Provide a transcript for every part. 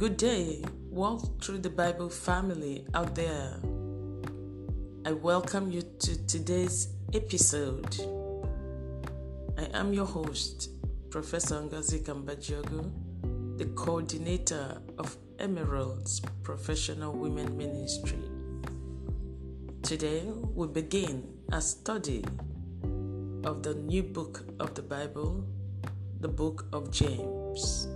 Good day. Walk through the Bible family out there. I welcome you to today's episode. I am your host, Professor Ngozi Kambadjogo, the coordinator of Emeralds Professional Women Ministry. Today we begin a study of the new book of the Bible, the book of James.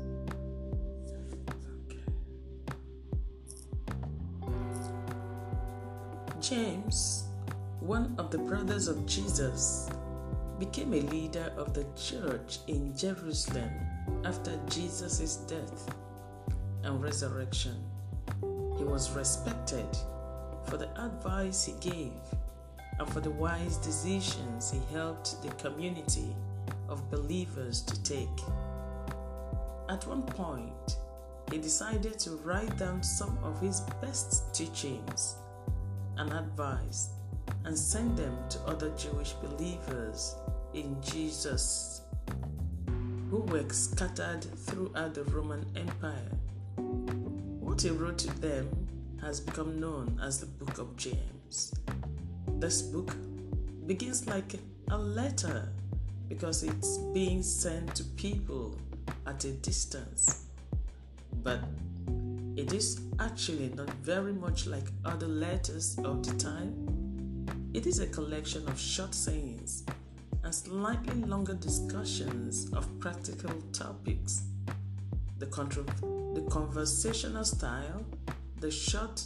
James, one of the brothers of Jesus, became a leader of the church in Jerusalem after Jesus' death and resurrection. He was respected for the advice he gave and for the wise decisions he helped the community of believers to take. At one point, he decided to write down some of his best teachings and advice and send them to other Jewish believers in Jesus who were scattered throughout the Roman Empire. What he wrote to them has become known as the Book of James. This book begins like a letter because it's being sent to people at a distance. But it is actually not very much like other letters of the time. It is a collection of short sayings and slightly longer discussions of practical topics. The, contra- the conversational style, the short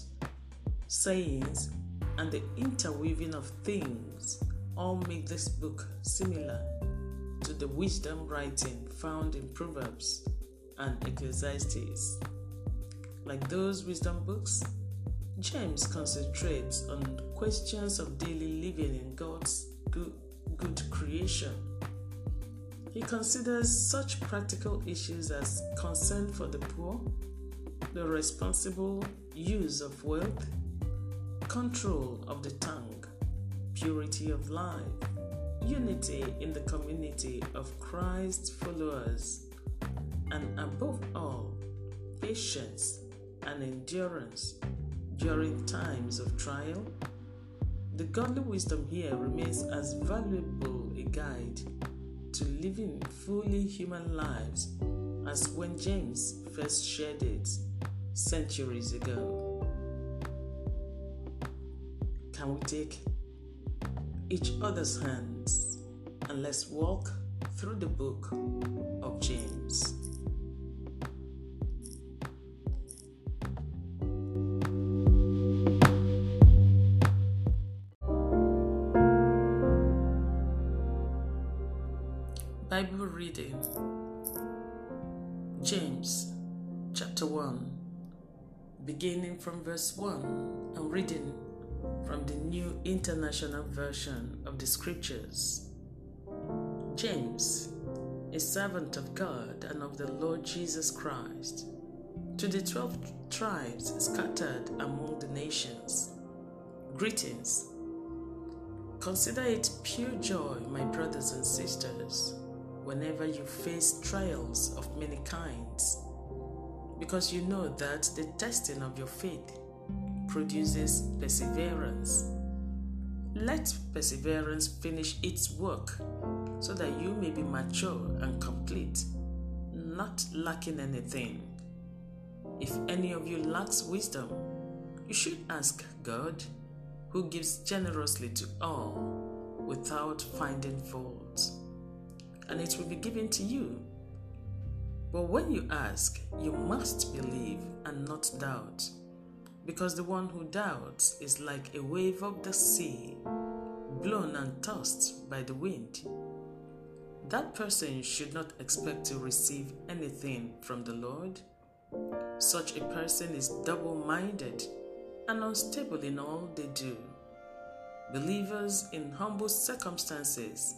sayings, and the interweaving of themes all make this book similar to the wisdom writing found in Proverbs and Ecclesiastes. Like those wisdom books, James concentrates on questions of daily living in God's good, good creation. He considers such practical issues as concern for the poor, the responsible use of wealth, control of the tongue, purity of life, unity in the community of Christ's followers, and above all, patience and endurance during times of trial. The godly wisdom here remains as valuable a guide to living fully human lives as when James first shared it centuries ago. Can we take each other's hands and let's walk through the book of James? Chapter 1, beginning from verse 1 and reading from the New International Version of the Scriptures. James, a servant of God and of the Lord Jesus Christ, to the twelve tribes scattered among the nations, greetings. Consider it pure joy, my brothers and sisters whenever you face trials of many kinds, because you know that the testing of your faith produces perseverance. Let perseverance finish its work so that you may be mature and complete, not lacking anything. If any of you lacks wisdom, you should ask God, who gives generously to all without finding fault and it will be given to you. But when you ask, you must believe and not doubt, because the one who doubts is like a wave of the sea, blown and tossed by the wind. That person should not expect to receive anything from the Lord. Such a person is double minded and unstable in all they do. Believers in humble circumstances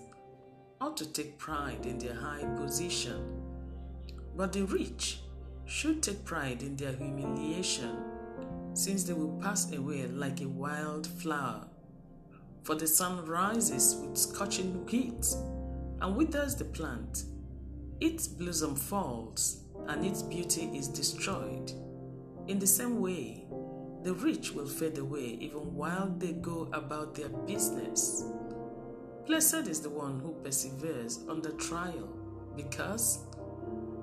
ought to take pride in their high position, but the rich should take pride in their humiliation, since they will pass away like a wild flower. For the sun rises with scorching heat and withers the plant. Its blossom falls, and its beauty is destroyed. In the same way, the rich will fade away even while they go about their business. Blessed is the one who perseveres under trial, because,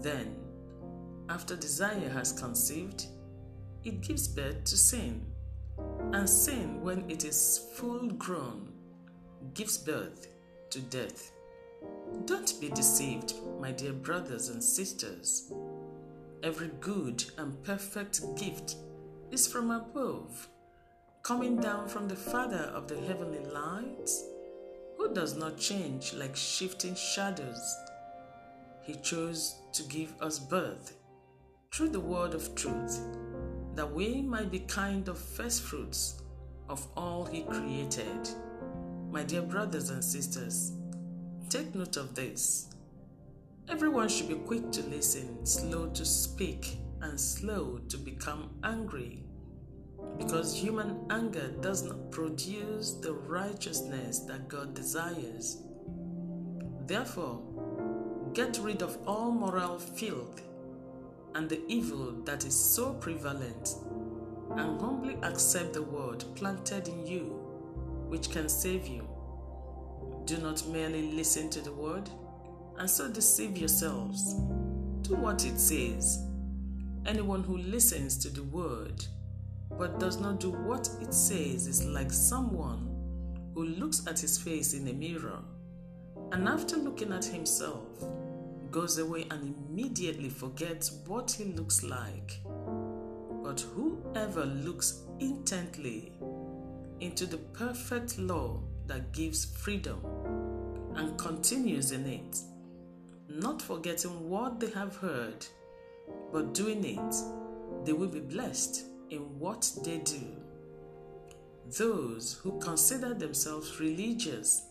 Then, after desire has conceived, it gives birth to sin. And sin, when it is full grown, gives birth to death. Don't be deceived, my dear brothers and sisters. Every good and perfect gift is from above coming down from the Father of the heavenly lights, who does not change like shifting shadows. He chose to give us birth through the word of truth, that we might be kind of first fruits of all He created. My dear brothers and sisters, take note of this. Everyone should be quick to listen, slow to speak, and slow to become angry because human anger does not produce the righteousness that God desires. Therefore, get rid of all moral filth and the evil that is so prevalent, and humbly accept the word planted in you, which can save you. Do not merely listen to the word and so deceive yourselves. Do what it says. Anyone who listens to the word but does not do what it says is like someone who looks at his face in a mirror and after looking at himself goes away and immediately forgets what he looks like. But whoever looks intently into the perfect law that gives freedom and continues in it, not forgetting what they have heard, but doing it, they will be blessed in what they do. Those who consider themselves religious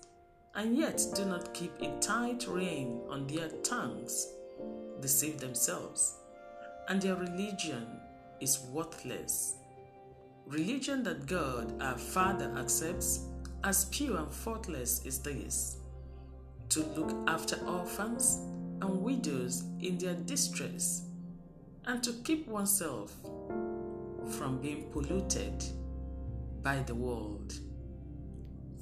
and yet do not keep a tight rein on their tongues deceive themselves, and their religion is worthless. Religion that God our Father accepts as pure and faultless is this to look after orphans and widows in their distress, and to keep oneself from being polluted by the world.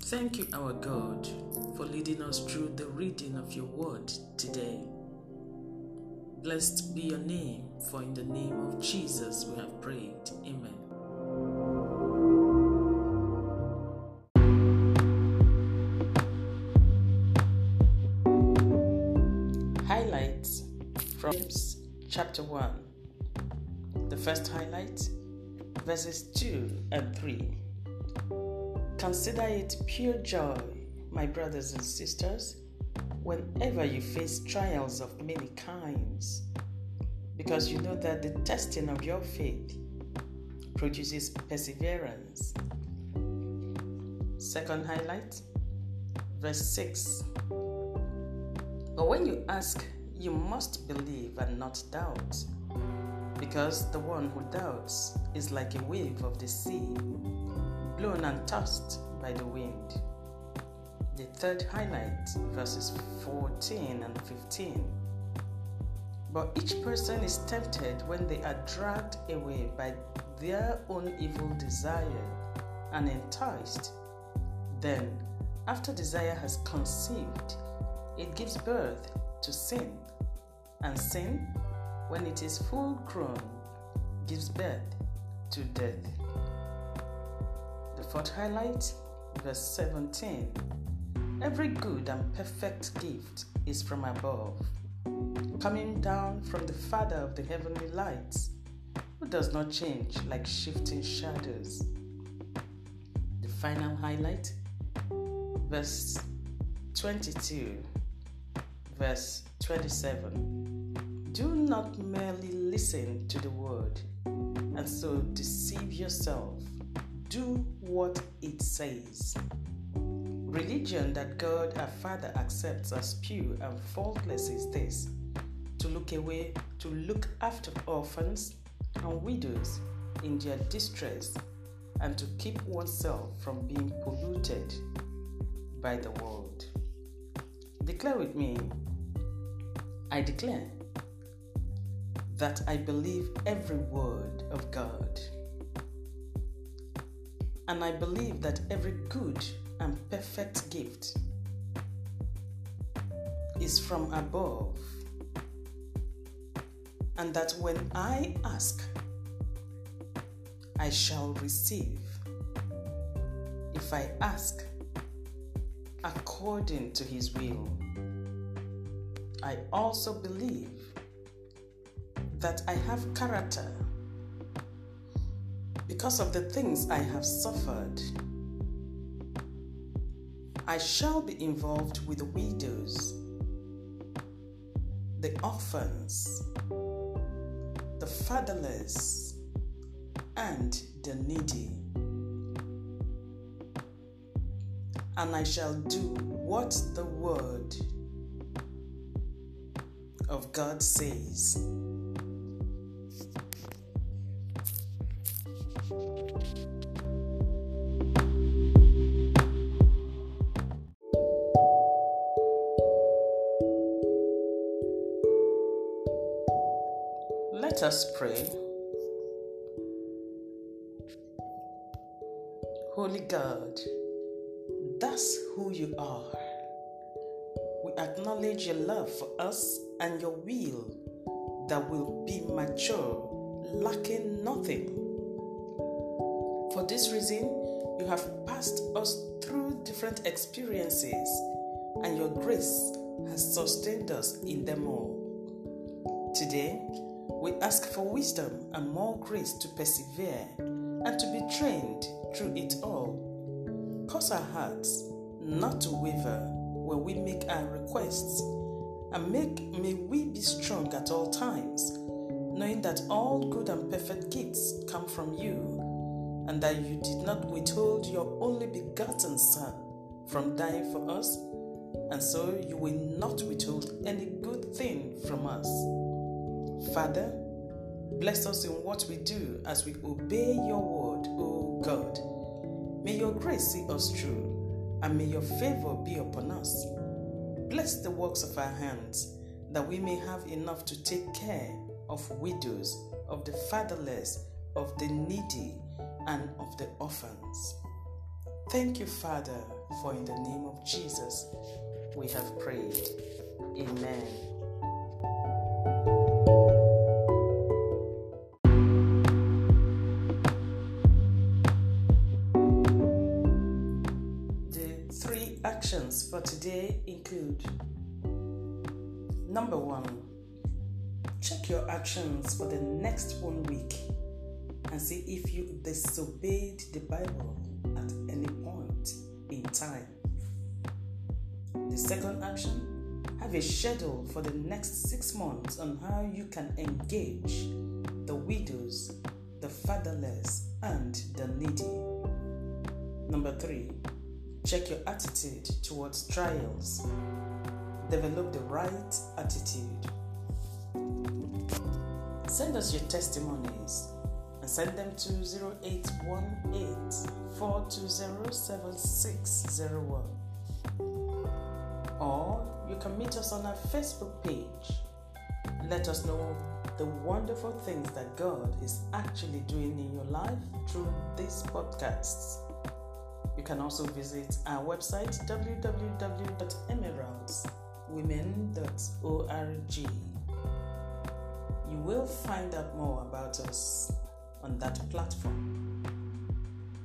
Thank you, our God, for leading us through the reading of your word today. Blessed be your name, for in the name of Jesus we have prayed. Amen. Highlights from chapter 1. The first highlight verses 2 and 3. Consider it pure joy, my brothers and sisters, whenever you face trials of many kinds, because you know that the testing of your faith produces perseverance. Second highlight, verse 6. But when you ask, you must believe and not doubt because the one who doubts is like a wave of the sea, blown and tossed by the wind. The third highlight, verses 14 and 15. But each person is tempted when they are dragged away by their own evil desire and enticed. Then, after desire has conceived, it gives birth to sin, and sin when it is full grown, gives birth to death. Fourth highlight, verse 17. Every good and perfect gift is from above, coming down from the Father of the heavenly lights, who does not change like shifting shadows. The final highlight, verse 22, verse 27 Do not merely listen to the word and so deceive yourself. Do what it says. Religion that God our Father accepts as pure and faultless is this to look away, to look after orphans and widows in their distress, and to keep oneself from being polluted by the world. Declare with me I declare that I believe every word of God. And I believe that every good and perfect gift is from above. And that when I ask, I shall receive. If I ask according to his will. I also believe that I have character because of the things I have suffered. I shall be involved with the widows, the orphans, the fatherless, and the needy. And I shall do what the word of God says. Us pray. Holy God, that's who you are. We acknowledge your love for us and your will that will be mature, lacking nothing. For this reason, you have passed us through different experiences, and your grace has sustained us in them all. Today, we ask for wisdom and more grace to persevere and to be trained through it all. Cause our hearts not to waver when we make our requests, and make may we be strong at all times, knowing that all good and perfect gifts come from you, and that you did not withhold your only begotten Son from dying for us, and so you will not withhold any good thing from us. Father, bless us in what we do as we obey your word, O God. May your grace see us through, and may your favor be upon us. Bless the works of our hands, that we may have enough to take care of widows, of the fatherless, of the needy, and of the orphans. Thank you, Father, for in the name of Jesus we have prayed. Amen. Actions for today include number one, check your actions for the next one week and see if you disobeyed the Bible at any point in time. The second action, have a schedule for the next six months on how you can engage the widows, the fatherless, and the needy. Number three, check your attitude towards trials. Develop the right attitude. Send us your testimonies and send them to 0818 420 7601. Or you can meet us on our Facebook page. Let us know the wonderful things that God is actually doing in your life through these podcasts. You can also visit our website www.emeraldswomen.org. You will find out more about us on that platform.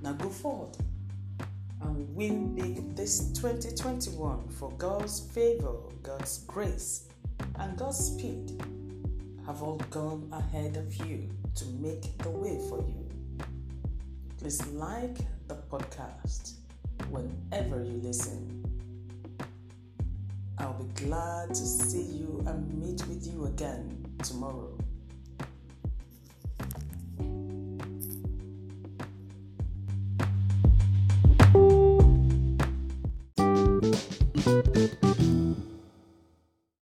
Now go forward and win big this 2021 for God's favor, God's grace, and God's speed have all gone ahead of you to make the way for you. Please like the podcast whenever you listen. I'll be glad to see you and meet with you again tomorrow.